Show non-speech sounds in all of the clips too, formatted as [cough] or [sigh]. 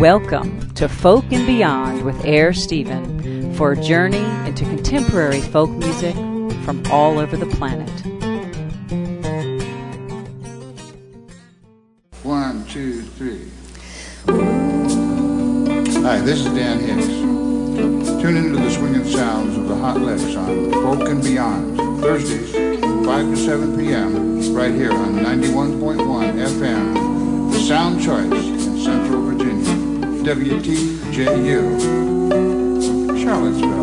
Welcome to Folk and Beyond with Air Stephen for a journey into contemporary folk music from all over the planet. One, two, three. Hi, this is Dan Hicks. Tune into the swinging sounds of the Hot Licks on Folk and Beyond, Thursdays, 5 to 7 p.m., right here on 91.1 FM, The Sound Choice in Central Virginia, WTJU, Charlottesville.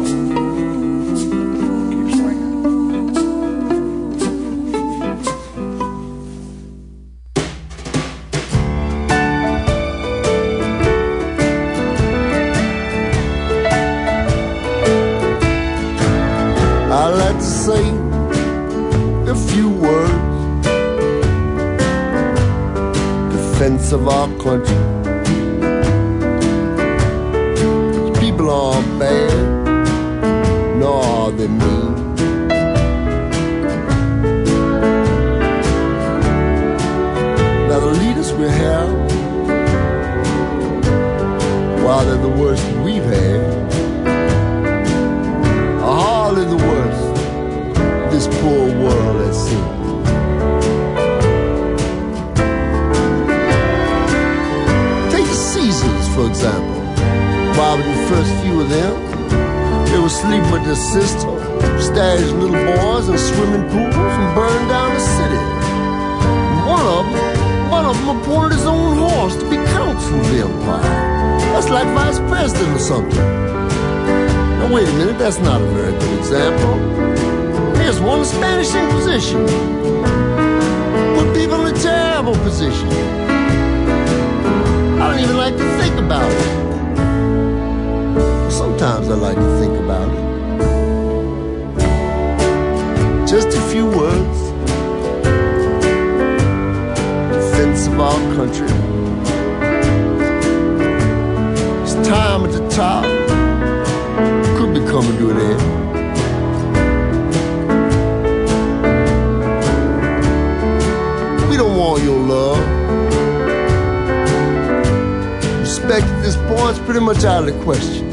Of our country. Spanish Inquisition. Put people in a terrible position. I don't even like to think about it. Sometimes I like to think about it. Just a few words. Defense of our country. It's time at the top could be coming to an end. We don't want your love. Respect at this point's pretty much out of the question.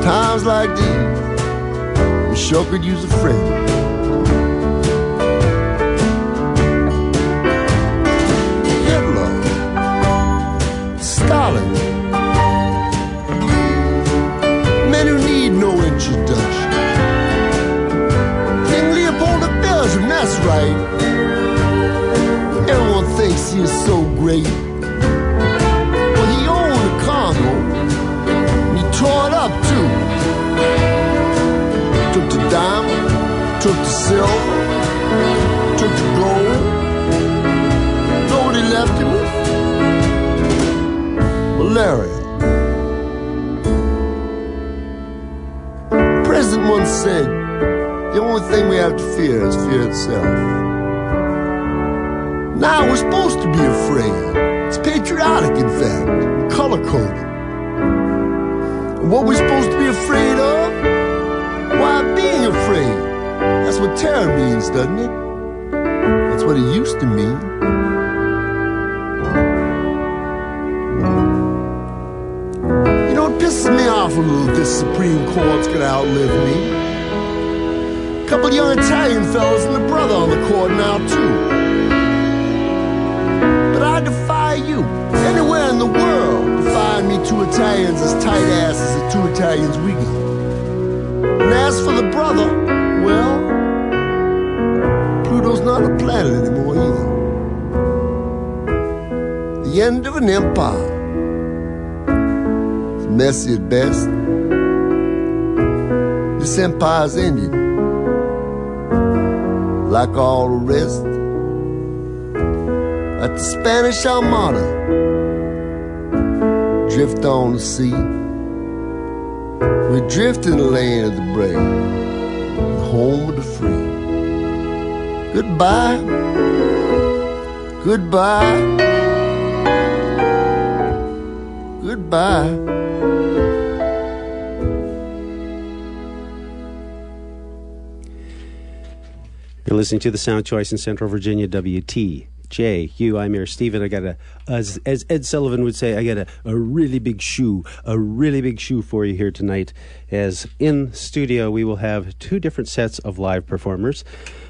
Times like these, we sure could use a friend. Hitler, Stalin, He is so great. Well, he owned the Congo, he tore it up too. Took the diamond, took the silver, took the gold. He left him with? Malaria. The president once said, the only thing we have to fear is fear itself. Now we're supposed to be afraid. It's patriotic, in fact, color coded. And what we're supposed to be afraid of? Why, being afraid. That's what terror means, doesn't it? That's what it used to mean. You know, it pisses me off a little this Supreme Court's gonna outlive me. A Couple young Italian fellas and a brother on the court now, too. You, anywhere in the world, to find me two Italians as tight asses as two Italians we got. And as for the brother, well, Pluto's not a planet anymore either. The end of an empire. It's messy at best. This empire's ended. Like all the rest. The Spanish Armada. Drift on the sea. We drift in the land of the brave. The home of the free. Goodbye. Goodbye. Goodbye. You're listening to the Sound Choice in Central Virginia, WTJU J U. I'm here, Stephen. I got a, as, as Ed Sullivan would say, I got a, a really big shoe, a really big shoe for you here tonight. As in studio, we will have two different sets of live performers.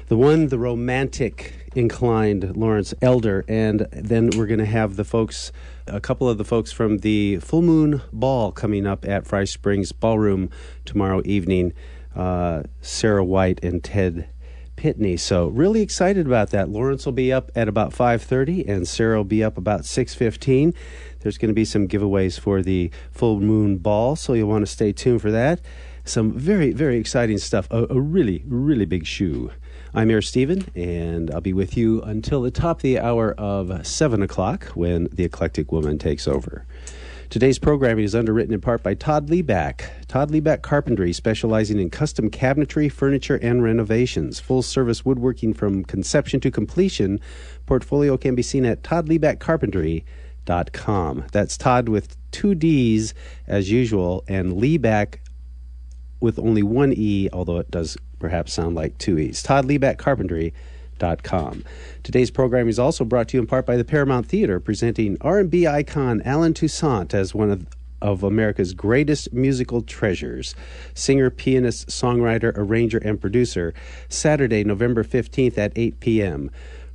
The one, the romantic inclined Lawrence Elder, and then we're going to have the folks, a couple of the folks from the Full Moon Ball coming up at Fry Springs Ballroom tomorrow evening. Uh, Sarah White and Ted Pitney. So really excited about that. Lawrence will be up at about 5:30 and Sarah will be up about 6:15. There's going to be some giveaways for the full moon ball, so you'll want to stay tuned for that. Some very very exciting stuff. A, a really really big shoe. I'm Air Stephen, and I'll be with you until the top of the hour of 7 o'clock when the Eclectic Woman takes over. Today's programming is underwritten in part by Todd Lieback. Todd Lieback Carpentry, specializing in custom cabinetry, furniture, and renovations. Full service woodworking from conception to completion. Portfolio can be seen at toddliebackcarpentry.com. That's Todd with two D's as usual, and Lieback with only one E, although it does perhaps sound like two E's. Todd Lieback Carpentry Com. Today's program is also brought to you in part by the Paramount Theater, presenting R&B icon Allen Toussaint as one of of America's greatest musical treasures. Singer, pianist, songwriter, arranger, and producer. Saturday, November 15th at 8 p.m.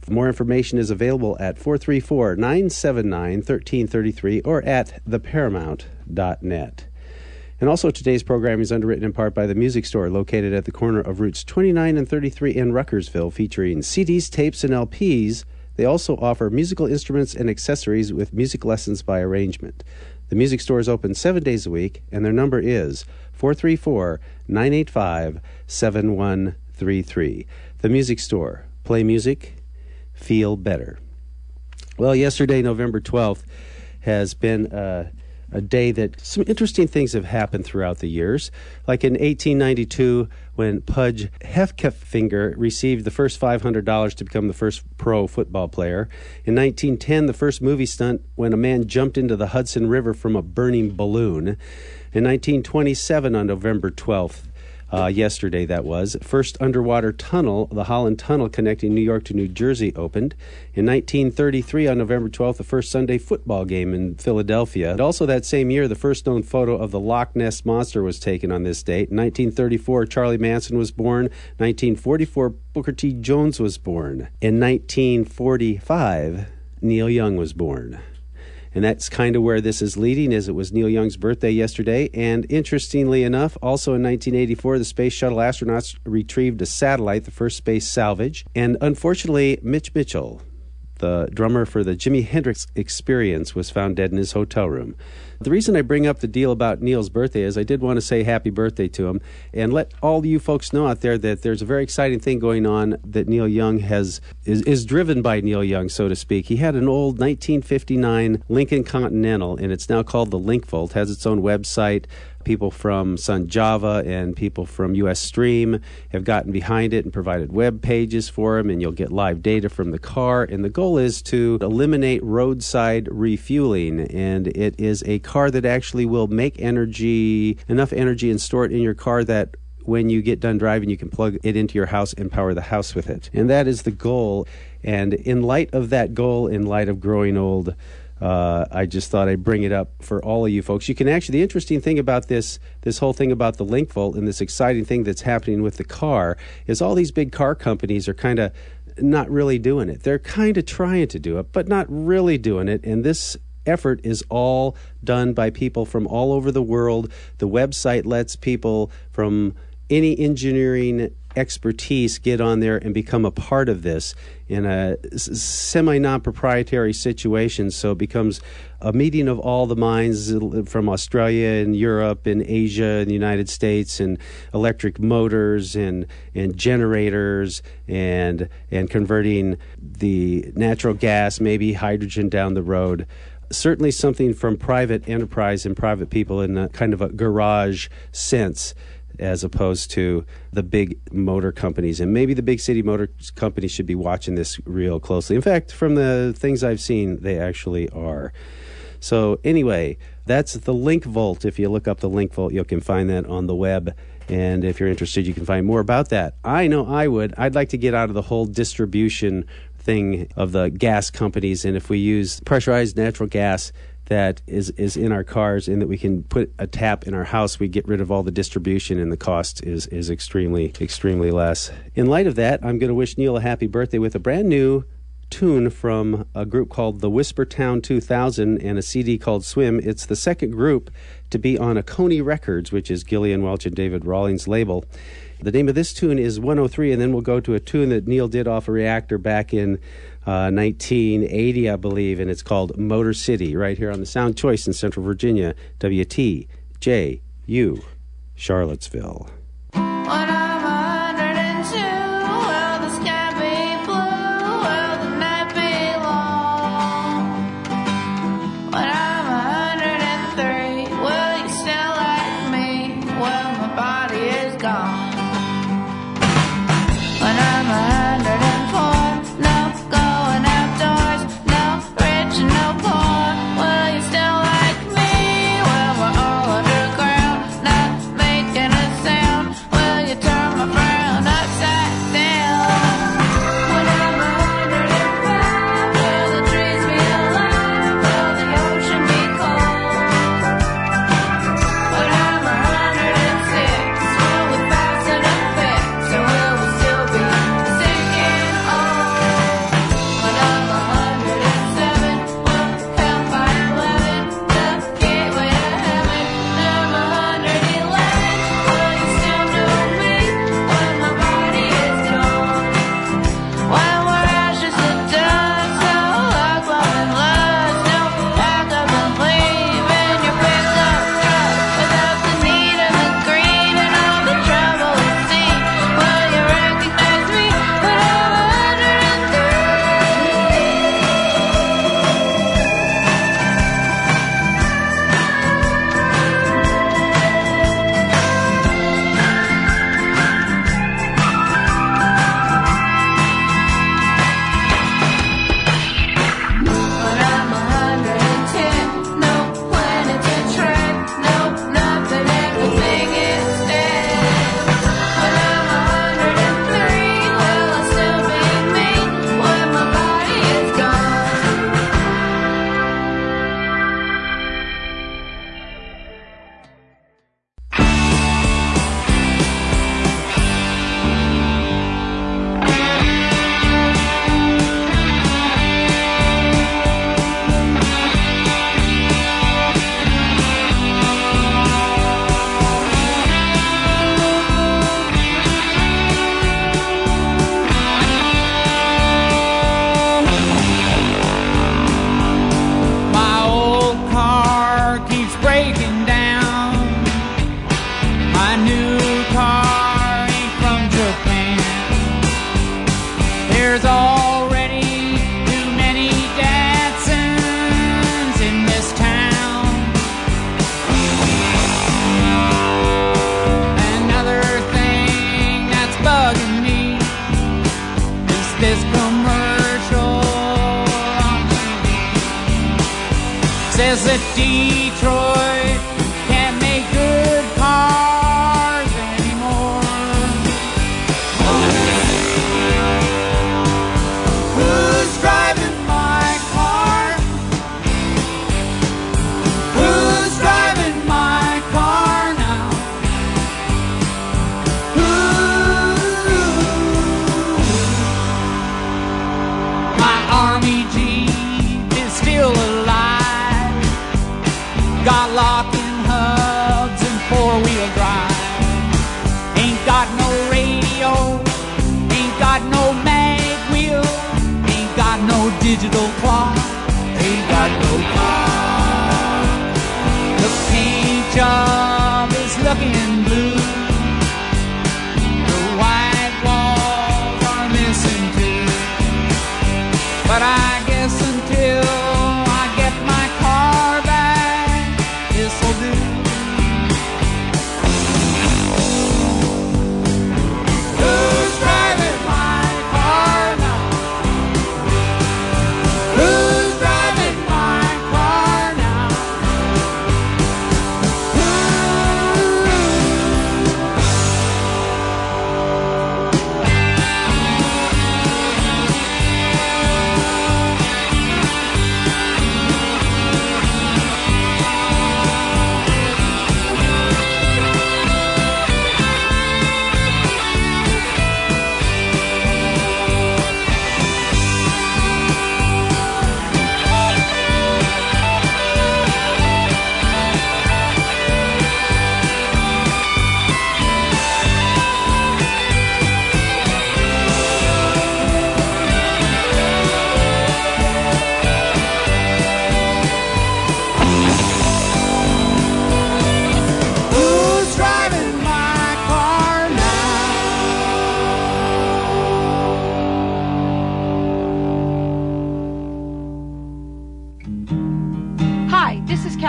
More information is available at 434 979 1333 or at theparamount.net. And also, today's program is underwritten in part by the Music Store, located at the corner of routes 29 and 33 in Ruckersville, featuring CDs, tapes, and LPs. They also offer musical instruments and accessories with music lessons by arrangement. The Music Store is open seven days a week, and their number is 434 985 7133. The Music Store. Play music, feel better. Well, yesterday, November 12th, has been. Uh, a day that some interesting things have happened throughout the years. Like in 1892, when Pudge Heffelfinger received the first $500 to become the first pro football player. In 1910, the first movie stunt when a man jumped into the Hudson River from a burning balloon. In 1927, on November 12th, uh, yesterday, that was. First underwater tunnel, the Holland Tunnel connecting New York to New Jersey, opened. In 1933, on November 12th, the first Sunday football game in Philadelphia. And also that same year, the first known photo of the Loch Ness Monster was taken on this date. In 1934, Charlie Manson was born. 1944, Booker T. Jones was born. In 1945, Neil Young was born. And that's kind of where this is leading, as it was Neil Young's birthday yesterday. And interestingly enough, also in 1984, the Space Shuttle astronauts retrieved a satellite, the first space salvage. And unfortunately, Mitch Mitchell, the drummer for the Jimi Hendrix Experience, was found dead in his hotel room. The reason I bring up the deal about Neil's birthday is I did want to say happy birthday to him and let all you folks know out there that there's a very exciting thing going on that Neil Young has is, is driven by Neil Young, so to speak. He had an old 1959 Lincoln Continental, and it's now called the LincVolt. Has its own website people from Sun Java and people from Ustream have gotten behind it and provided web pages for them, and you'll get live data from the car. And the goal is to eliminate roadside refueling, and it is a car that actually will make energy, enough energy, and store it in your car that when you get done driving, you can plug it into your house and power the house with it. And that is the goal. And in light of that goal, in light of growing old, uh, I just thought I'd bring it up for all of you folks. You can actually, the interesting thing about this, this whole thing about the LincVolt and this exciting thing that's happening with the car is all these big car companies are kind of not really doing it. They're kind of trying to do it, but not really doing it. And this effort is all done by people from all over the world. The website lets people from any engineering expertise get on there and become a part of this in a semi non proprietary situation. So it becomes a meeting of all the minds from Australia and Europe and Asia and the United States and electric motors and, and generators and, and converting the natural gas, maybe hydrogen down the road certainly something from private enterprise and private people in a kind of a garage sense as opposed to the big motor companies. And maybe the big city motor companies should be watching this real closely. In fact, from the things I've seen, they actually are. So, anyway, that's the LincVolt. If you look up the LincVolt, you can find that on the web. And if you're interested, you can find more about that. I know I would. I'd like to get out of the whole distribution, thing of the gas companies, and if we use pressurized natural gas that is is in our cars and that we can put a tap in our house, we get rid of all the distribution and the cost is is extremely extremely less. In light of that, I'm going to wish Neil a happy birthday with a brand new tune from a group called the Whispertown 2000 and a CD called Swim. It's the second group to be on Acony Records, which is Gillian Welch and David Rawlings' label. The name of this tune is 103, and then we'll go to a tune that Neil did off a reactor back in uh, 1980, I believe, and it's called Motor City, right here on the Sound Choice in Central Virginia, WTJU, Charlottesville.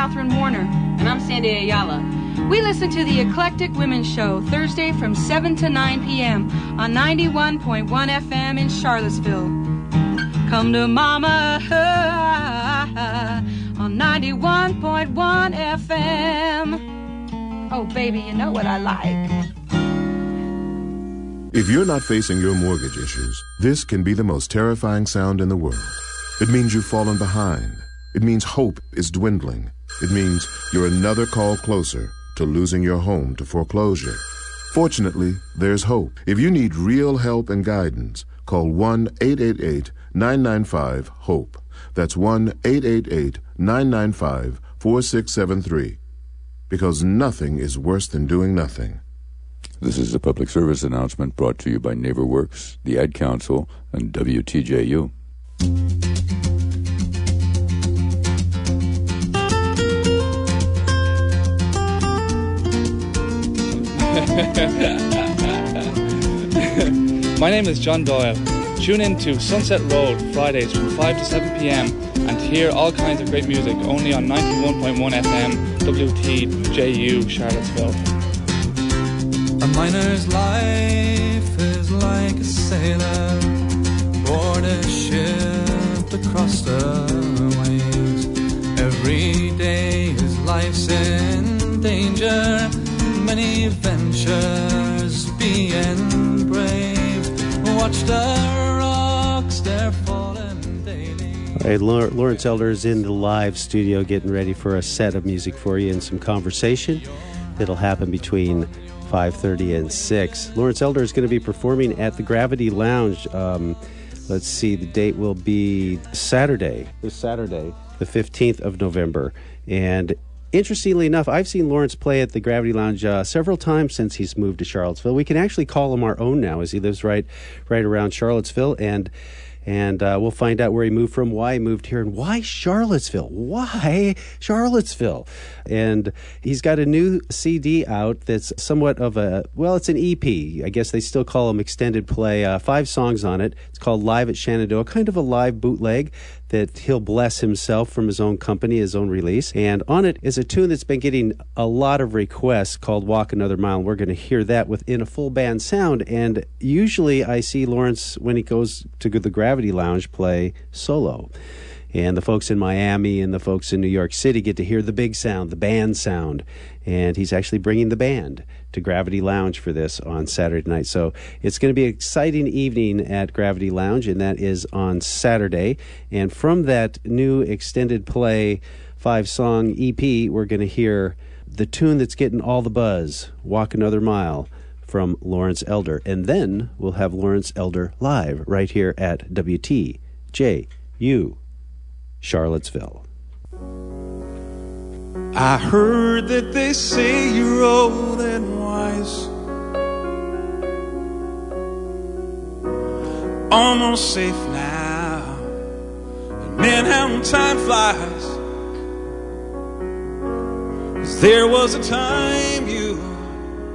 Catherine Warner. And I'm Sandy Ayala. We listen to the Eclectic Women's Show Thursday from 7 to 9 p.m. on 91.1 FM in Charlottesville. Come to Mama on 91.1 FM. Oh, baby, you know what I like. If you're not facing your mortgage issues, this can be the most terrifying sound in the world. It means you've fallen behind. It means hope is dwindling. It means you're another call closer to losing your home to foreclosure. Fortunately, there's hope. If you need real help and guidance, call 1 888 995 HOPE. That's 1 888 995 4673. Because nothing is worse than doing nothing. This is a public service announcement brought to you by NeighborWorks, the Ad Council, and WTJU. [laughs] My name is John Doyle. Tune in to Sunset Road Fridays from 5 to 7 p.m. and hear all kinds of great music only on 91.1 FM WTJU Charlottesville. A miner's life is like a sailor aboard a ship across the waves. Every day his life's in danger, many ventures being brave. Watch the rocks, they're falling daily. All right, Lawrence Elder is in the live studio getting ready for a set of music for you and some conversation that'll happen between 5.30 and 6. Lawrence Elder is going to be performing at the Gravity Lounge. Um, let's see, the date will be Saturday, this Saturday, the 15th of November. And interestingly enough, I've seen Lawrence play at the Gravity Lounge uh, several times since he's moved to Charlottesville. We can actually call him our own now, as he lives right, right around Charlottesville, and and uh, we'll find out where he moved from, why he moved here, and why Charlottesville. Why Charlottesville? And he's got a new CD out that's somewhat of a well, it's an EP. I guess they still call them extended play. Uh, five songs on it. It's called Live at Shenandoah, kind of a live bootleg that he'll bless himself from his own company, his own release. And on it is a tune that's been getting a lot of requests called Walk Another Mile. And we're going to hear that within a full band sound. And usually I see Lawrence, when he goes to the Gravity Lounge, play solo. And the folks in Miami and the folks in New York City get to hear the big sound, the band sound. And he's actually bringing the band to Gravity Lounge for this on Saturday night. So it's going to be an exciting evening at Gravity Lounge, and that is on Saturday. And from that new extended play five song EP, we're going to hear the tune that's getting all the buzz Walk Another Mile from Lawrence Elder. And then we'll have Lawrence Elder live right here at WTJU. Charlottesville. I heard that they say you're old and wise, almost safe now. Man, how time flies. Cause there was a time you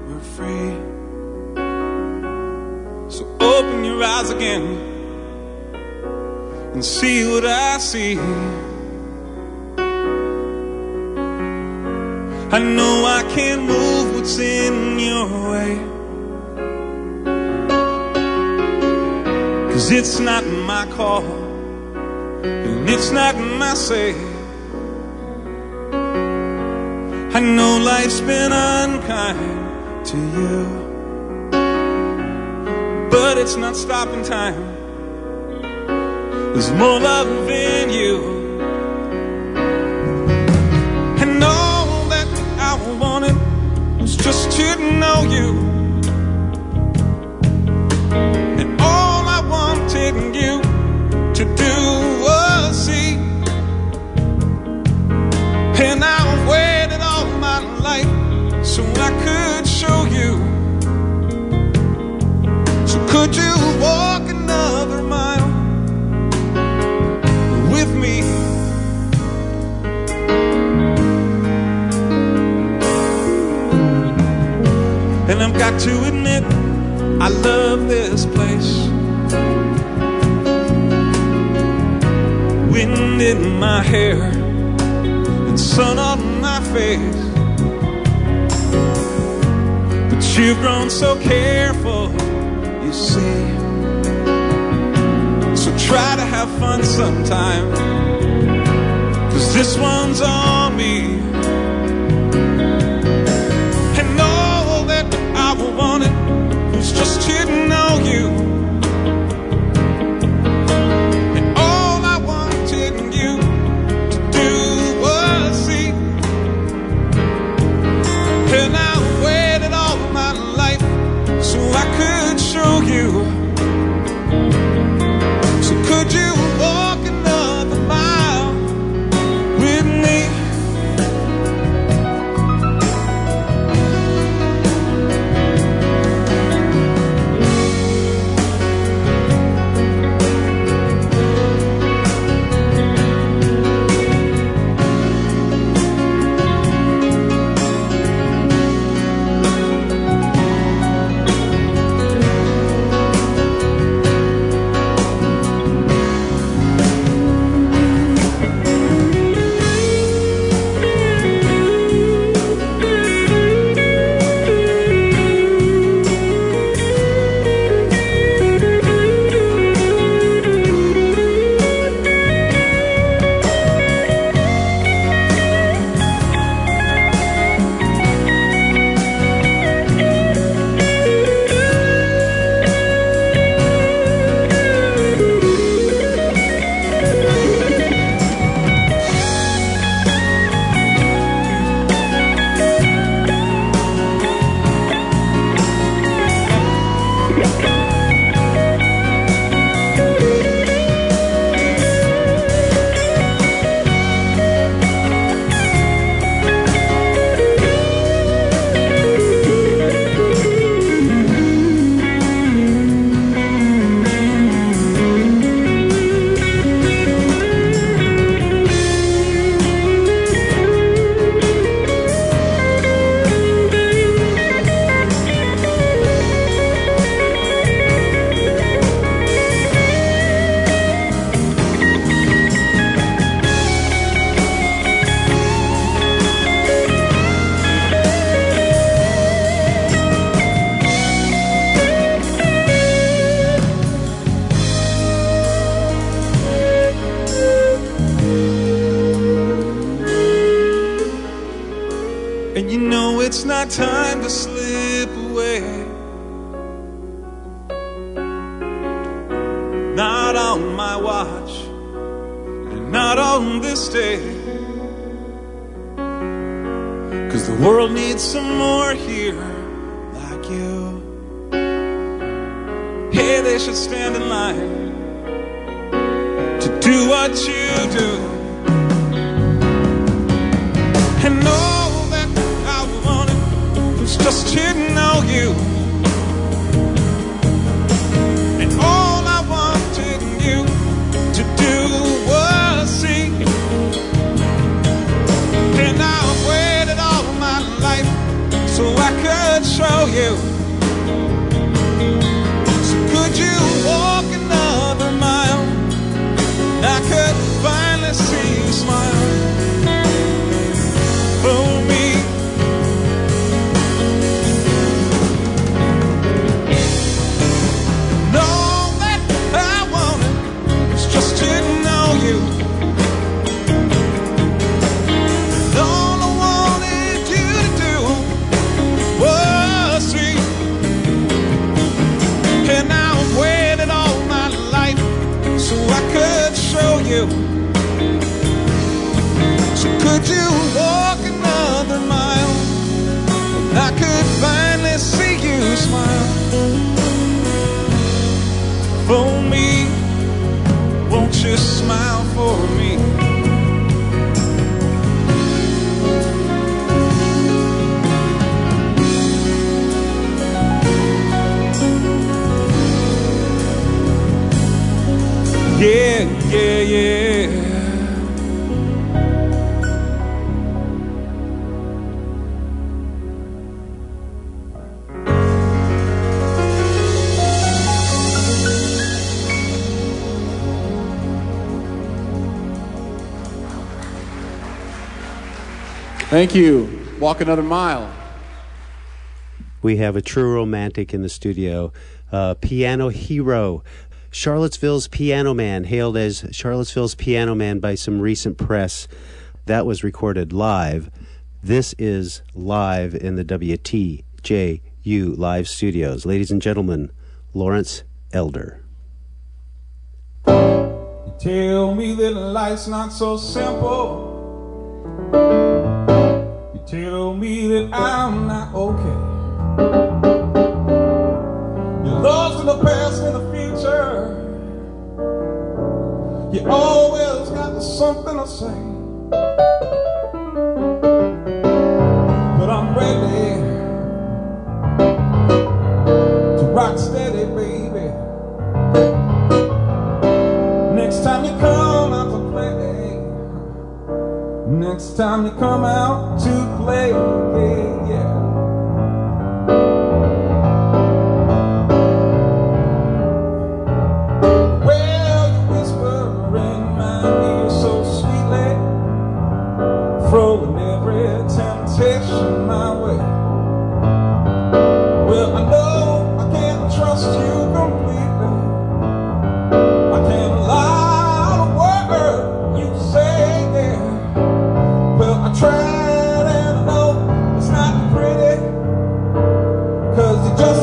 were free. So open your eyes again and see what I see. I know I can't move what's in your way. Cause it's not my call, and it's not my say. I know life's been unkind to you, but it's not stopping time. There's more love in you. Just to know you. And all I wanted you to do was see. And I've waited all my life so I could show you. So could you walk another got to admit, I love this place. Wind in my hair, and sun on my face. But you've grown so careful, you see. So try to have fun sometime. Cause this one's on me. Just to know you. It's not time to slip away. Not on my watch, and not on this day. Cause the world needs some more here like you. Hey, they should stand in line to do what you do. And all just to know you. Yeah, yeah. Thank you. Walk another mile. We have a true romantic in the studio, uh, piano hero. Charlottesville's Piano Man, hailed as Charlottesville's Piano Man by some recent press. That was recorded live. This is live in the WTJU live studios. Ladies and gentlemen, Lawrence Elder. You tell me that life's not so simple. You tell me that I'm not okay. Something to say. But I'm ready to rock steady, baby. Next time you come out to play, next time you come out to play, Cause you just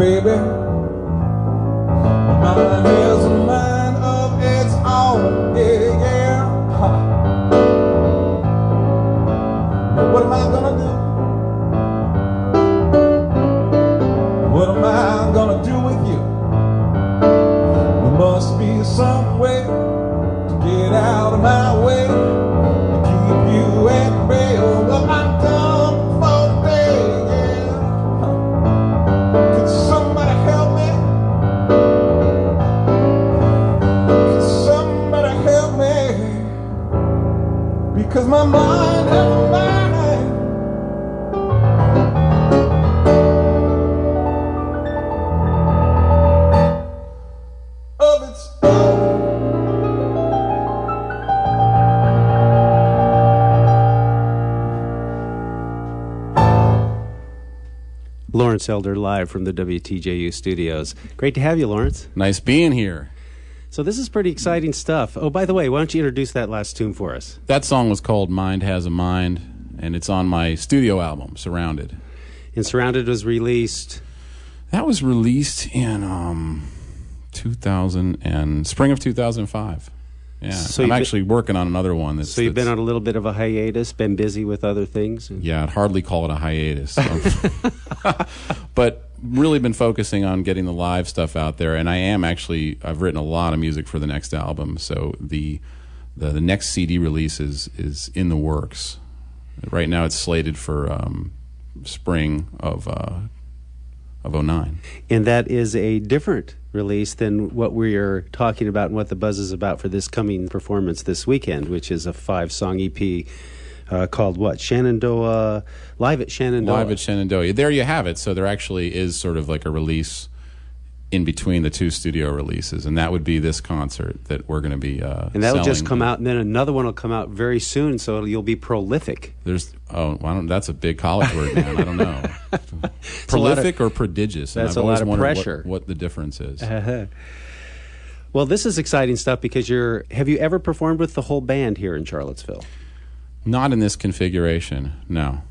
baby. Lawrence Elder live from the WTJU studios. Great to have you, Lawrence. Nice being here. So this is pretty exciting stuff. Oh, by the way, why don't you introduce that last tune for us? That song was called Mind Has a Mind, and it's on my studio album, Surrounded. And Surrounded was released. That was released in um, 2000 and spring of 2005. Yeah, So I'm you've been- actually working on another one. That's, So you've been on a little bit of a hiatus, been busy with other things. Yeah, I'd hardly call it a hiatus. [laughs] [laughs] but really been focusing on getting the live stuff out there and I am actually I've written a lot of music for the next album. So the the, the next CD release is is in the works. Right now it's slated for um, spring of uh, of 09. And that is a different release than what we're talking about and what the buzz is about for this coming performance this weekend, which is a five song EP uh, called what? Shenandoah Live at Shenandoah. Live at Shenandoah. There you have it. So there actually is sort of like a release in between the two studio releases, and that would be this concert that we're going to be. Uh, and that'll just come out, and then another one will come out very soon, so you'll be prolific. There's oh, I don't, that's a big college word, man. I don't know. [laughs] lot of- Prolific or prodigious? And That's I've a lot always of wondered what- pressure. What, the difference is. Uh-huh. Well, this is exciting stuff because you're. Have you ever performed with the whole band here in Charlottesville? Not in this configuration. No,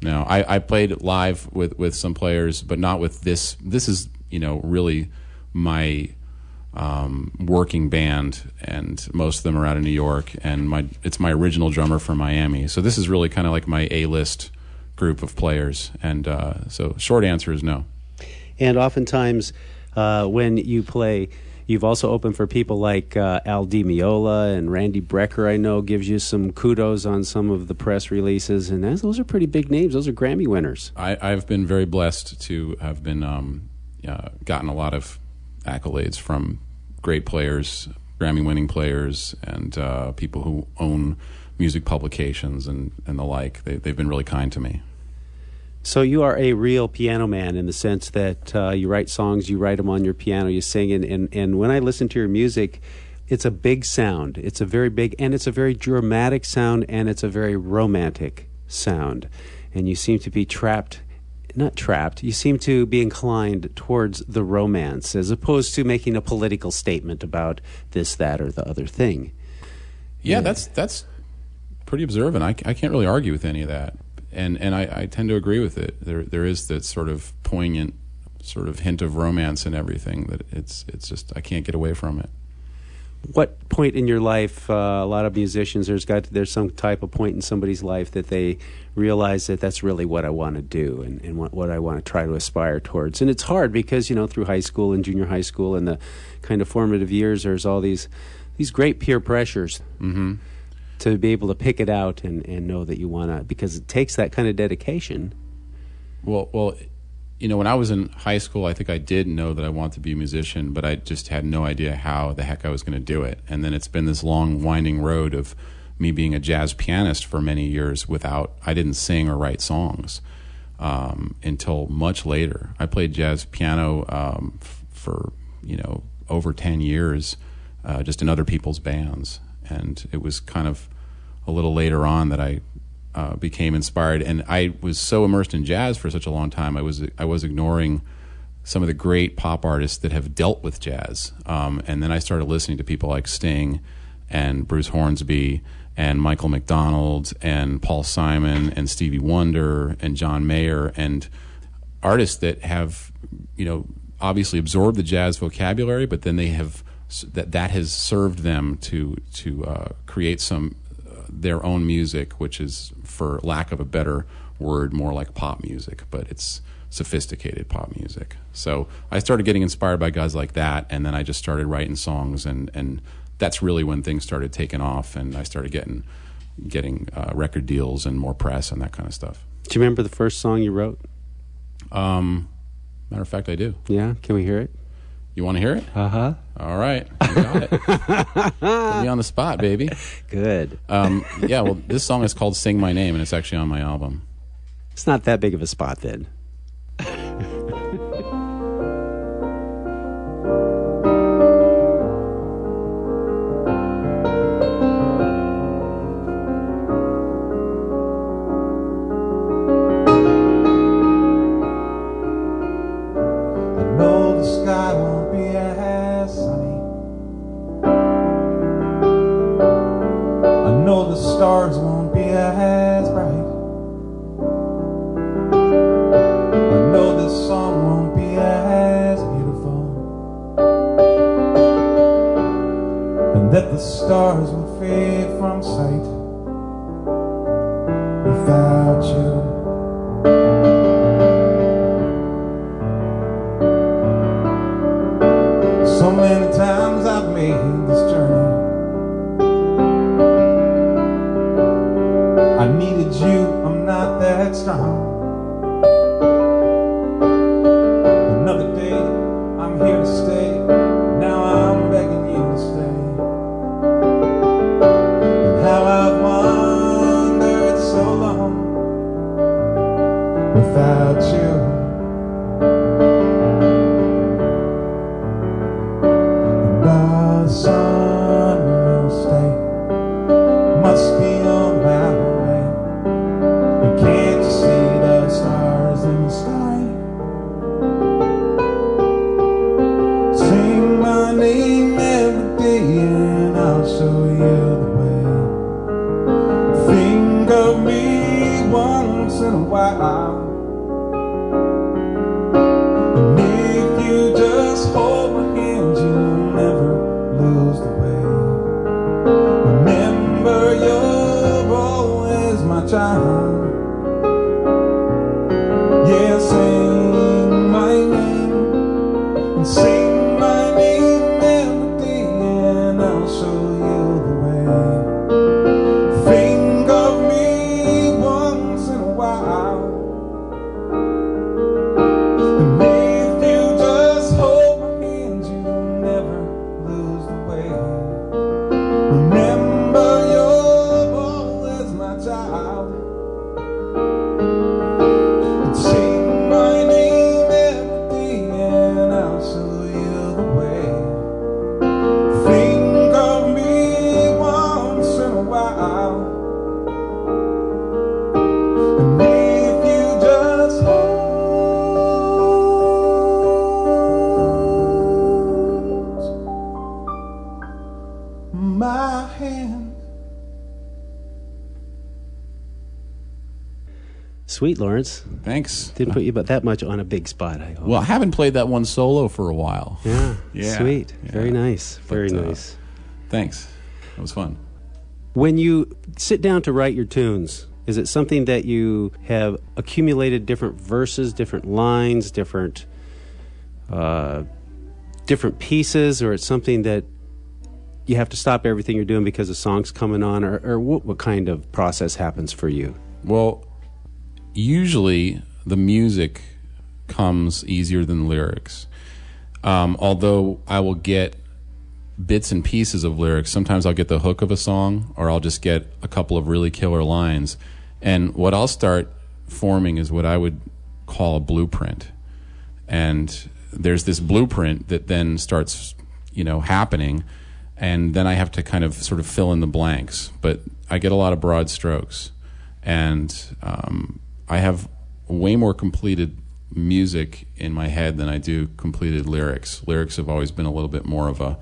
no. I, I played live with, with some players, but not with this. This is you know really my um, working band, and most of them are out of New York. And my it's my original drummer from Miami. So this is really kind of like my A list group of players. And uh, so short answer is no. And oftentimes, uh, when you play, you've also opened for people like uh, Al Di Meola and Randy Brecker. I know gives you some kudos on some of the press releases, and those are pretty big names. Those are Grammy winners. I, I've been very blessed to have been um, uh, gotten a lot of accolades from great players, Grammy-winning players, and uh, people who own music publications and, and the like. They, they've been really kind to me. So you are a real piano man in the sense that uh, you write songs, you write them on your piano, you sing, and, and, and when I listen to your music, it's a big sound. It's a very big, and it's a very dramatic sound, and it's a very romantic sound. And you seem to be trapped, not trapped, you seem to be inclined towards the romance as opposed to making a political statement about this, that, or the other thing. Yeah, that's that's pretty observant. I, I can't really argue with any of that, and and I, I tend to agree with it. There there is that sort of poignant sort of hint of romance and everything that it's it's just I can't get away from it. what point in your life uh, a lot of musicians there's got there's some type of point in somebody's life that they realize that that's really what I want to do and, and what, what I want to try to aspire towards and it's hard because you know through high school and junior high school and the kind of formative years there's all these these great peer pressures Mm-hmm. To be able to pick it out and, and know that you want to because it takes that kind of dedication Well, well, you know, when I was in high school, I think I did know that I wanted to be a musician, but I just had no idea how the heck I was going to do it. And then it's been this long, winding road of me being a jazz pianist for many years without, I didn't sing or write songs um, until much later. I played jazz piano um, f- for, you know, over 10 years, uh, just in other people's bands. And it was kind of a little later on that I uh, became inspired, and I was so immersed in jazz for such a long time. I was I was ignoring some of the great pop artists that have dealt with jazz, um, and then I started listening to people like Sting and Bruce Hornsby and Michael McDonald and Paul Simon and Stevie Wonder and John Mayer and artists that have you know obviously absorbed the jazz vocabulary, but then they have that that has served them to to uh, create some their own music, which is, for lack of a better word, more like pop music, but it's sophisticated pop music. So I started getting inspired by guys like that, and then I just started writing songs, and and that's really when things started taking off, and I started getting getting uh, record deals and more press and that kind of stuff. do you remember the first song you wrote Um, matter of fact, I do. yeah can we hear it You want to hear it? uh-huh All right, you got it. Put me on the spot, baby. [laughs] good Um, yeah, well, this song is called "Sing My Name" and it's actually on my album. it's not that big of a spot then Sweet, Lawrence. Thanks. Didn't put you but that much on a big spot. I hope. Well, I haven't played that one solo for a while. yeah, Yeah, sweet, yeah. very nice, very But, uh, nice. Thanks. That was fun. When you sit down to write your tunes, is it something that you have accumulated different verses, different lines, different uh, different pieces, or it's something that you have to stop everything you're doing because the song's coming on, or, or what, what kind of process happens for you? Well, usually the music comes easier than lyrics. Um, although I will get bits and pieces of lyrics. Sometimes I'll get the hook of a song, or I'll just get a couple of really killer lines. And what I'll start forming is what I would call a blueprint. And there's this blueprint that then starts, you know, happening. And then I have to kind of sort of fill in the blanks. But I get a lot of broad strokes. And um, I have way more completed music in my head than I do completed lyrics. Lyrics have always been a little bit more of a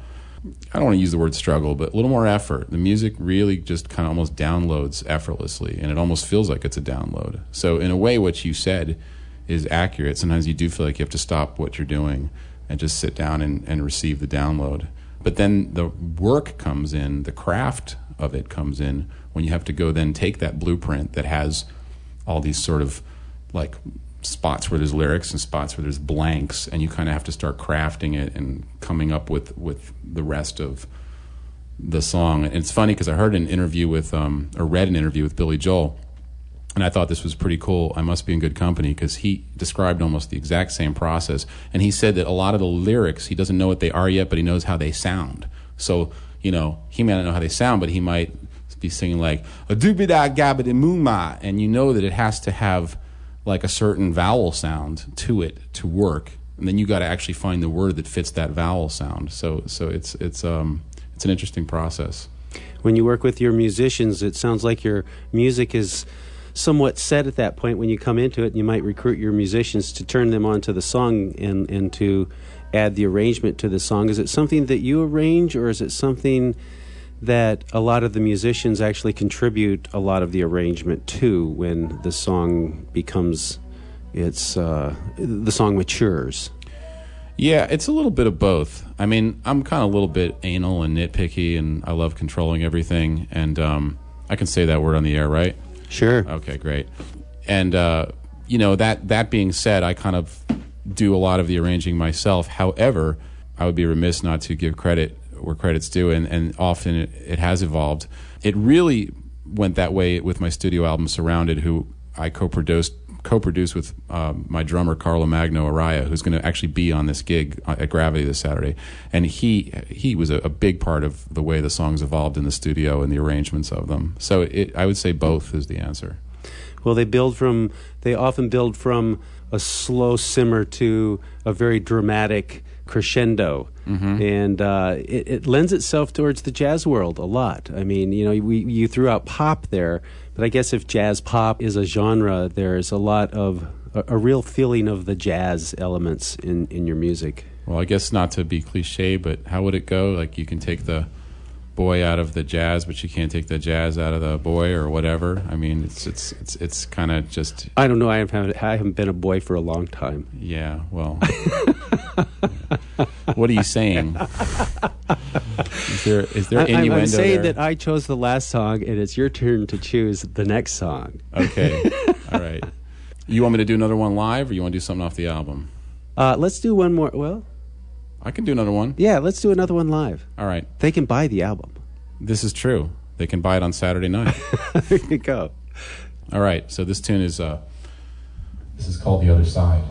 I don't want to use the word struggle, but a little more effort. The music really just kind of almost downloads effortlessly, and it almost feels like it's a download. So, in a way, what you said is accurate. Sometimes you do feel like you have to stop what you're doing and just sit down and, and receive the download. But then the work comes in, the craft of it comes in when you have to go then take that blueprint that has all these sort of like spots where there's lyrics and spots where there's blanks and you kind of have to start crafting it and coming up with with the rest of the song. And it's funny because i heard an interview with um, or read an interview with billy joel and i thought this was pretty cool. I must be in good company because he described almost the exact same process. And he said that a lot of the lyrics he doesn't know what they are yet but he knows how they sound. So you know he may not know how they sound but he might be singing like a doobie da gabbity mooma and you know that it has to have like a certain vowel sound to it to work and then you got to actually find the word that fits that vowel sound so so it's it's um it's an interesting process When you work with your musicians, it sounds like your music is somewhat set at that point when you come into it. And you might recruit your musicians to turn them onto the song and, and to add the arrangement to the song. Is it something that you arrange, or is it something that a lot of the musicians actually contribute a lot of the arrangement to when the song becomes its uh, the song matures? Yeah, it's a little bit of both. I mean, I'm kind of a little bit anal and nitpicky, and I love controlling everything. And um, I can say that word on the air, right? Sure. Okay, great. And uh, you know that that being said, I kind of do a lot of the arranging myself. However, I would be remiss not to give credit where credit's due, and, and often it, it has evolved. It really went that way with my studio album Surrounded, who I co-produced co-produced with um, my drummer Carlomagno Araya, who's going to actually be on this gig uh, at Gravity this Saturday, and he he was a, a, big part of the way the songs evolved in the studio and the arrangements of them. So it, I would say both is the answer. Well, they build from they often build from a slow simmer to a very dramatic crescendo, mm-hmm. and uh, it, it, lends itself towards the jazz world a lot. I mean, you know, we, you threw out pop there, but I guess if jazz pop is a genre, there's a lot of a, a real feeling of the jazz elements in in your music. Well, I guess not to be cliche, but how would it go? Like you can take the boy out of the jazz, but you can't take the jazz out of the boy or whatever. I mean, it's it's it's it's kind of just. I don't know. I haven't I haven't been a boy for a long time. Yeah. Well. [laughs] what are you saying? Is there is there innuendo I, I'm saying there? that I chose the last song, and it's your turn to choose the next song. Okay. [laughs] All right. You want me to do another one live, or you want to do something off the album? Uh, let's do one more. Well, I can do another one. Yeah, let's do another one live. All right. They can buy the album. This is true. They can buy it on Saturday night. [laughs] there you go. All right. So this tune is uh, this is called "The Other Side."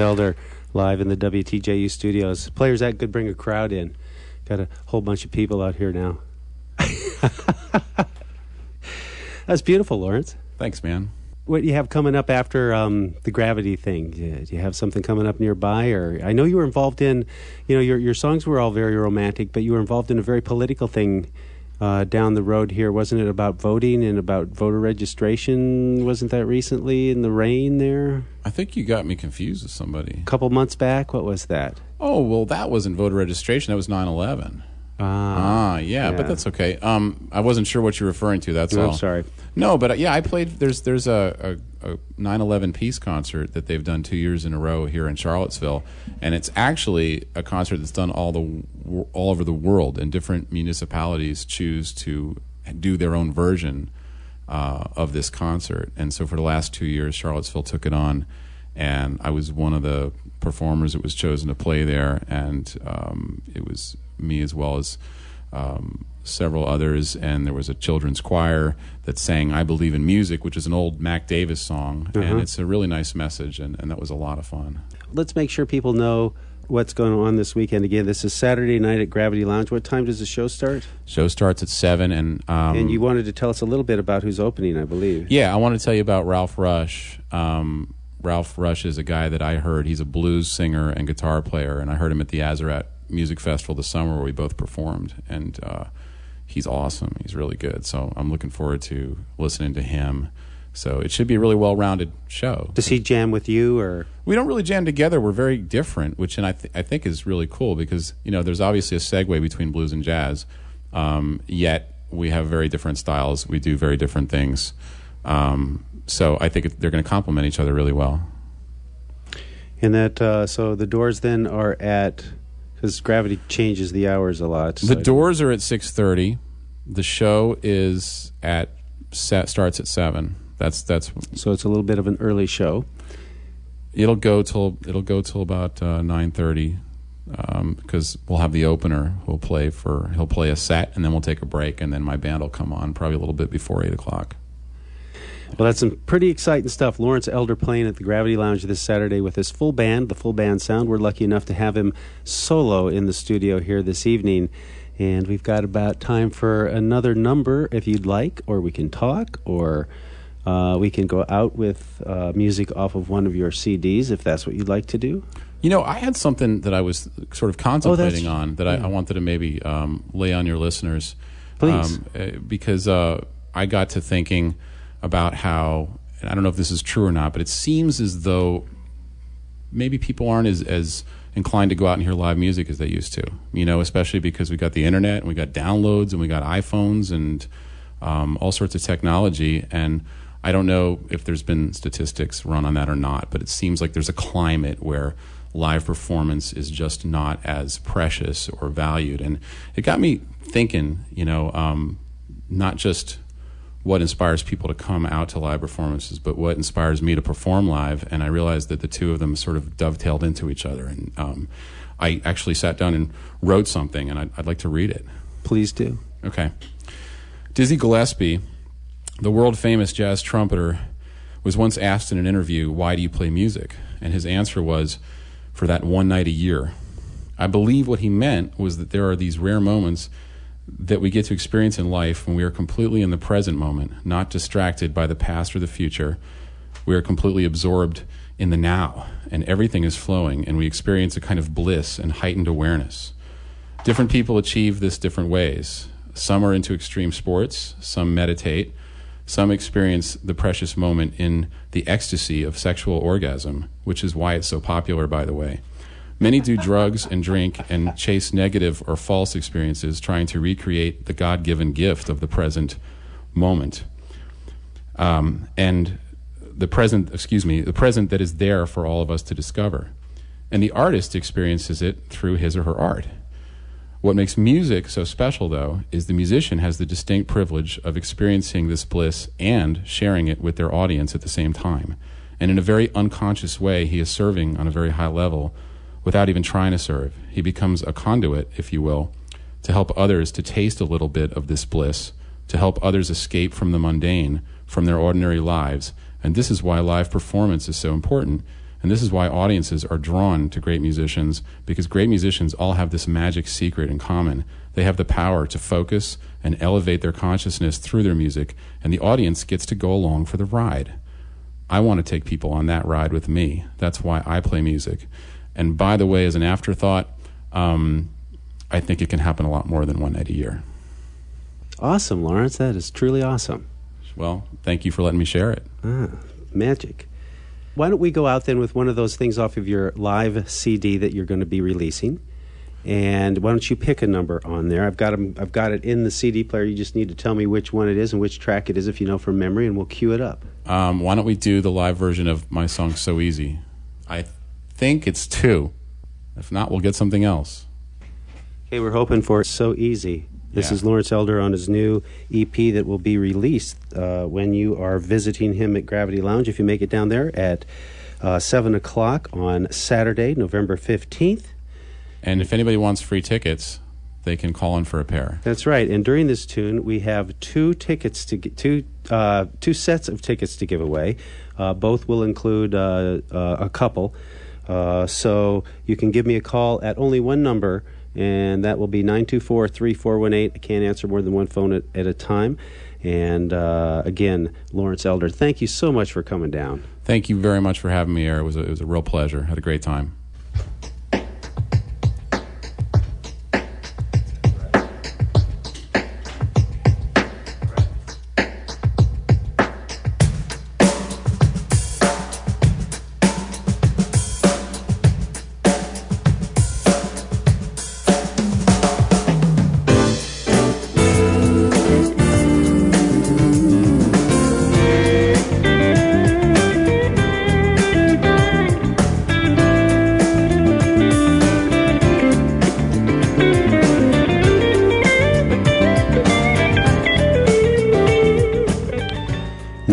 Elder live in the WTJU studios. Players that could bring a crowd in. Got a whole bunch of people out here now. [laughs] That's beautiful, Lawrence. Thanks, man. What do you have coming up after um, the gravity thing? Do you have something coming up nearby? Or I know you were involved in, you know, your your songs were all very romantic, but you were involved in a very political thing uh, down the road here, wasn't it? About voting and about voter registration, wasn't that recently in the rain there? I think you got me confused with somebody. A couple months back, what was that? Oh well, that wasn't voter registration. That was 9-11. Ah, Ah, yeah, yeah. but that's okay. Um, I wasn't sure what you're referring to. That's No, all. I'm sorry. No, but uh, yeah, I played. There's there's a, a, a 9/11 peace concert that they've done two years in a row here in Charlottesville, and it's actually a concert that's done all the all over the world, and different municipalities choose to do their own version uh, of this concert. And so for the last two years, Charlottesville took it on, and I was one of the performers that was chosen to play there, and um, it was me as well as um, several others, and there was a children's choir that sang "I Believe in Music," which is an old Mac Davis song, Uh-huh. and it's a really nice message, and, and that was a lot of fun. Let's make sure people know what's going on this weekend. Again, this is Saturday night at Gravity Lounge. What time does the show start? Show starts at seven, and um, and you wanted to tell us a little bit about who's opening, I believe. Yeah, I want to tell you about Ralph Rush. Um, Ralph Rush is a guy that I heard. He's a blues singer and guitar player, and I heard him at the Azarat Music Festival this summer where we both performed. And uh, he's awesome. He's really good. So I'm looking forward to listening to him. So it should be a really well-rounded show. Does he jam with you, or We don't really jam together. We're very different, which and I, th- I think is really cool because you know there's obviously a segue between blues and jazz, um, yet we have very different styles. We do very different things. Um, so I think they're going to complement each other really well. and that? Uh, so the doors then are at because Gravity changes the hours a lot. The so- doors are at six thirty. The show is at set, starts at seven. That's that's so it's a little bit of an early show. it'll go till it'll go till about uh, nine thirty because we'll have the opener who'll play for he'll play a set and then we'll take a break and then my band will come on probably a little bit before eight o'clock. Well, that's some pretty exciting stuff. Lawrence Elder playing at the Gravity Lounge this Saturday with his full band, the full band sound. We're lucky enough to have him solo in the studio here this evening. And we've got about time for another number if you'd like, or we can talk, or uh, we can go out with uh, music off of one of your CDs if that's what you'd like to do. You know, I had something that I was sort of contemplating on that I, yeah. I wanted to maybe um, lay on your listeners. Please. Um, uh, because uh, I got to thinking about how, and I don't know if this is true or not, but it seems as though maybe people aren't as, as inclined to go out and hear live music as they used to. You know, especially because we got the internet and we got downloads and we got iPhones and um, all sorts of technology. And I don't know if there's been statistics run on that or not, but it seems like there's a climate where live performance is just not as precious or valued. And it got me thinking, you know, um, not just what inspires people to come out to live performances, but what inspires me to perform live. And I realized that the two of them sort of dovetailed into each other. And um, I actually sat down and wrote something, and I'd, I'd like to read it. Please do. Okay. Dizzy Gillespie, the world famous jazz trumpeter, was once asked in an interview, Why do you play music? And his answer was, For that one night a year. I believe what he meant was that there are these rare moments that we get to experience in life when we are completely in the present moment, not distracted by the past or the future. We are completely absorbed in the now, and everything is flowing, and we experience a kind of bliss and heightened awareness. Different people achieve this different ways. Some are into extreme sports, some meditate, some experience the precious moment in the ecstasy of sexual orgasm, which is why it's so popular, by the way. Many do drugs and drink and chase negative or false experiences, trying to recreate the God given gift of the present moment. Um, and the present, excuse me, the present that is there for all of us to discover. And the artist experiences it through his or her art. What makes music so special, though, is the musician has the distinct privilege of experiencing this bliss and sharing it with their audience at the same time. And in a very unconscious way, he is serving on a very high level without even trying to serve. He becomes a conduit, if you will, to help others to taste a little bit of this bliss, to help others escape from the mundane, from their ordinary lives. And this is why live performance is so important. And this is why audiences are drawn to great musicians because great musicians all have this magic secret in common. They have the power to focus and elevate their consciousness through their music, and the audience gets to go along for the ride. I want to take people on that ride with me. That's why I play music. And by the way, as an afterthought, um, I think it can happen a lot more than one night a year. Awesome, Lawrence. That is truly awesome. Well, thank you for letting me share it. Ah, magic. Why don't we go out then with one of those things off of your live CD that you're going to be releasing? And why don't you pick a number on there? I've got 'em- I've got it in the CD player. You just need to tell me which one it is and which track it is if you know from memory, and we'll cue it up. Um, why don't we do the live version of my song "So Easy"? I think it's two. If not, we'll get something else. Okay, we're hoping for So Easy. This Yeah. is Lawrence Elder on his new EP that will be released uh, when you are visiting him at Gravity Lounge. If you make it down there at uh, 7 o'clock on Saturday, November 15th. And if anybody wants free tickets, they can call in for a pair. That's right. And during this tune, we have two tickets to get, two uh, two sets of tickets to give away. Uh, both will include uh, uh, a couple. Uh, so you can give me a call at only one number, and that will be 924 3418. I can't answer more than one phone at, at a time. And uh, again, Lawrence Elder, thank you so much for coming down. Thank you very much for having me here. It was a, it was a real pleasure. Had a great time.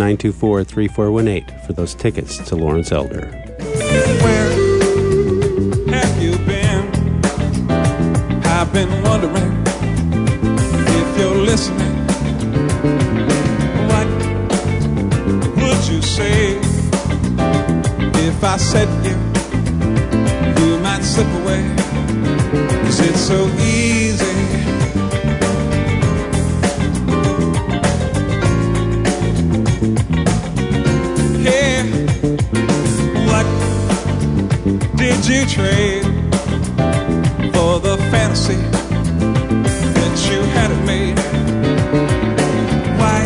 Nine two four three four one eight for those tickets to Lawrence Elder. Where have you been? I've been wondering if you're listening. What would you say if I said you? You might slip away. So easy. You trade for the fantasy that you had it made? Why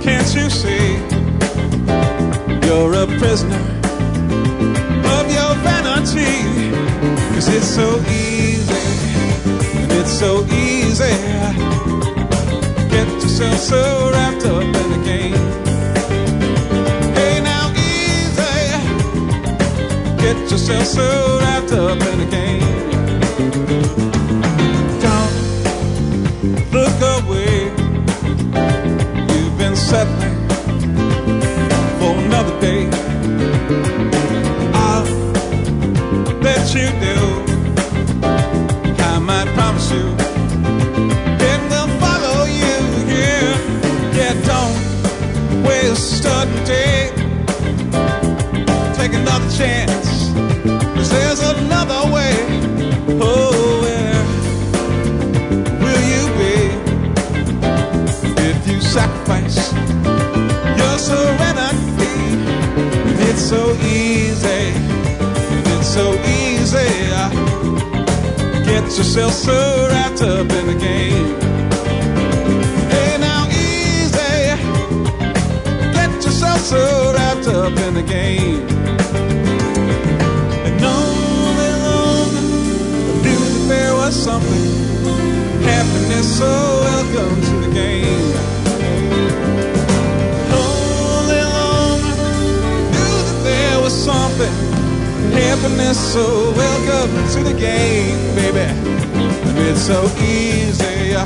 can't you see you're a prisoner of your vanity? Cause it's so easy, and it's so easy. Get yourself so wrapped up in the game. Yourself so wrapped up in the game. Don't look away. You've been settling for another day. I'll bet you do. I might promise you will follow you. Yeah, yeah. Don't waste a day. Take another chance. So easy. Get yourself so wrapped up in the game. Hey, now easy. Get yourself so wrapped up in the game. And all along, knew that there was something. Happiness, so welcome Happiness, so welcome to the game, baby. And it's so easy. Uh,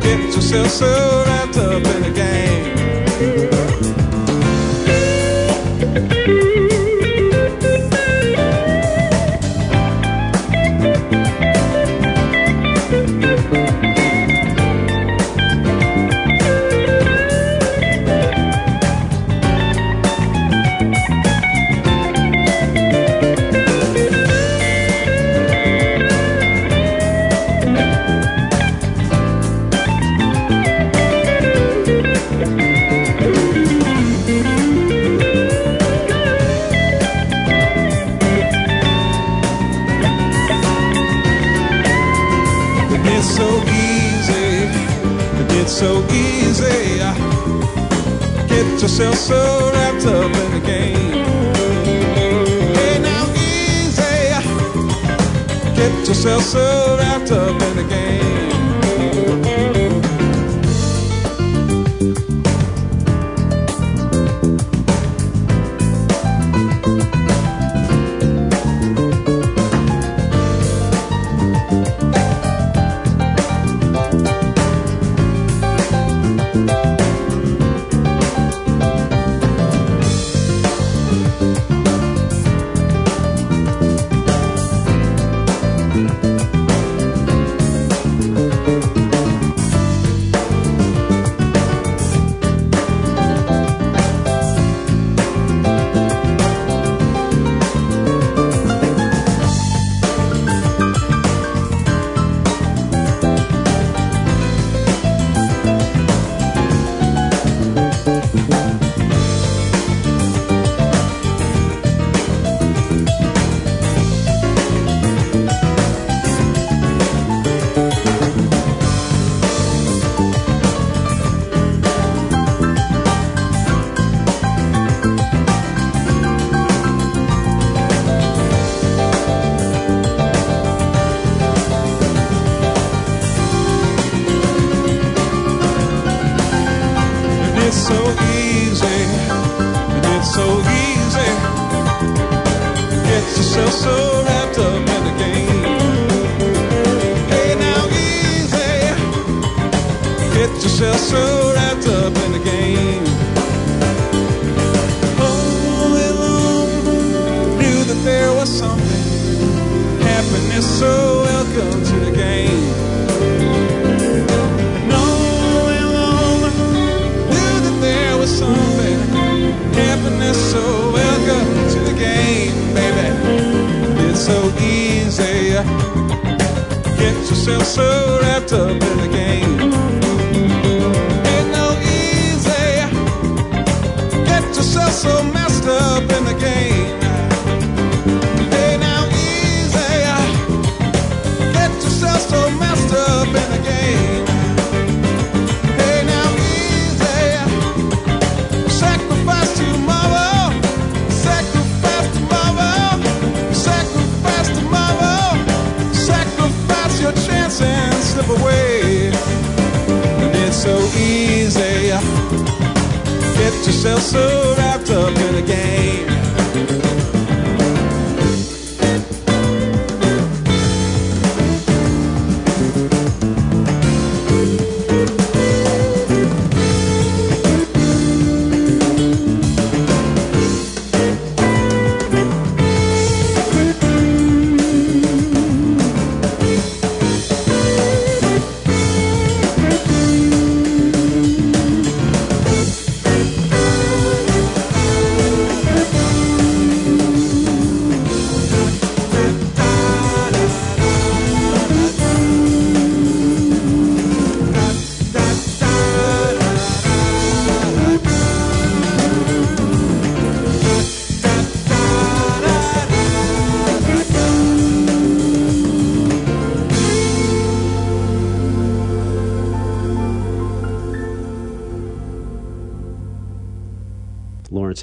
get yourself so wrapped up in the game. Yourself so wrapped up in the game. Hey, now easy. Get yourself so wrapped up in the game. Chance and slip away. And it's so easy. Get yourself so wrapped up in a game.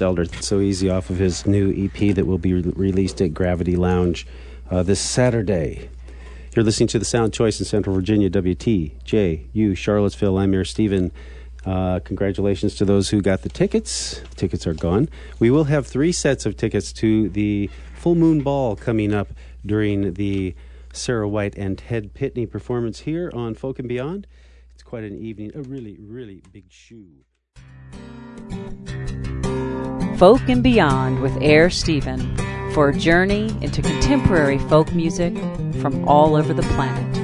Lawrence Elder. So easy off of his new EP that will be re- released at Gravity Lounge uh, this Saturday. You're listening to the Sound Choice in Central Virginia, WTJU, Charlottesville. I'm Mayor Stephen. Uh, congratulations to those who got the tickets. The tickets are gone. We will have three sets of tickets to the Full Moon Ball coming up during the Sarah White and Ted Pitney performance here on Folk and Beyond. It's quite an evening, a really, really big shoe. Folk and Beyond with Air Stephen for a journey into contemporary folk music from all over the planet.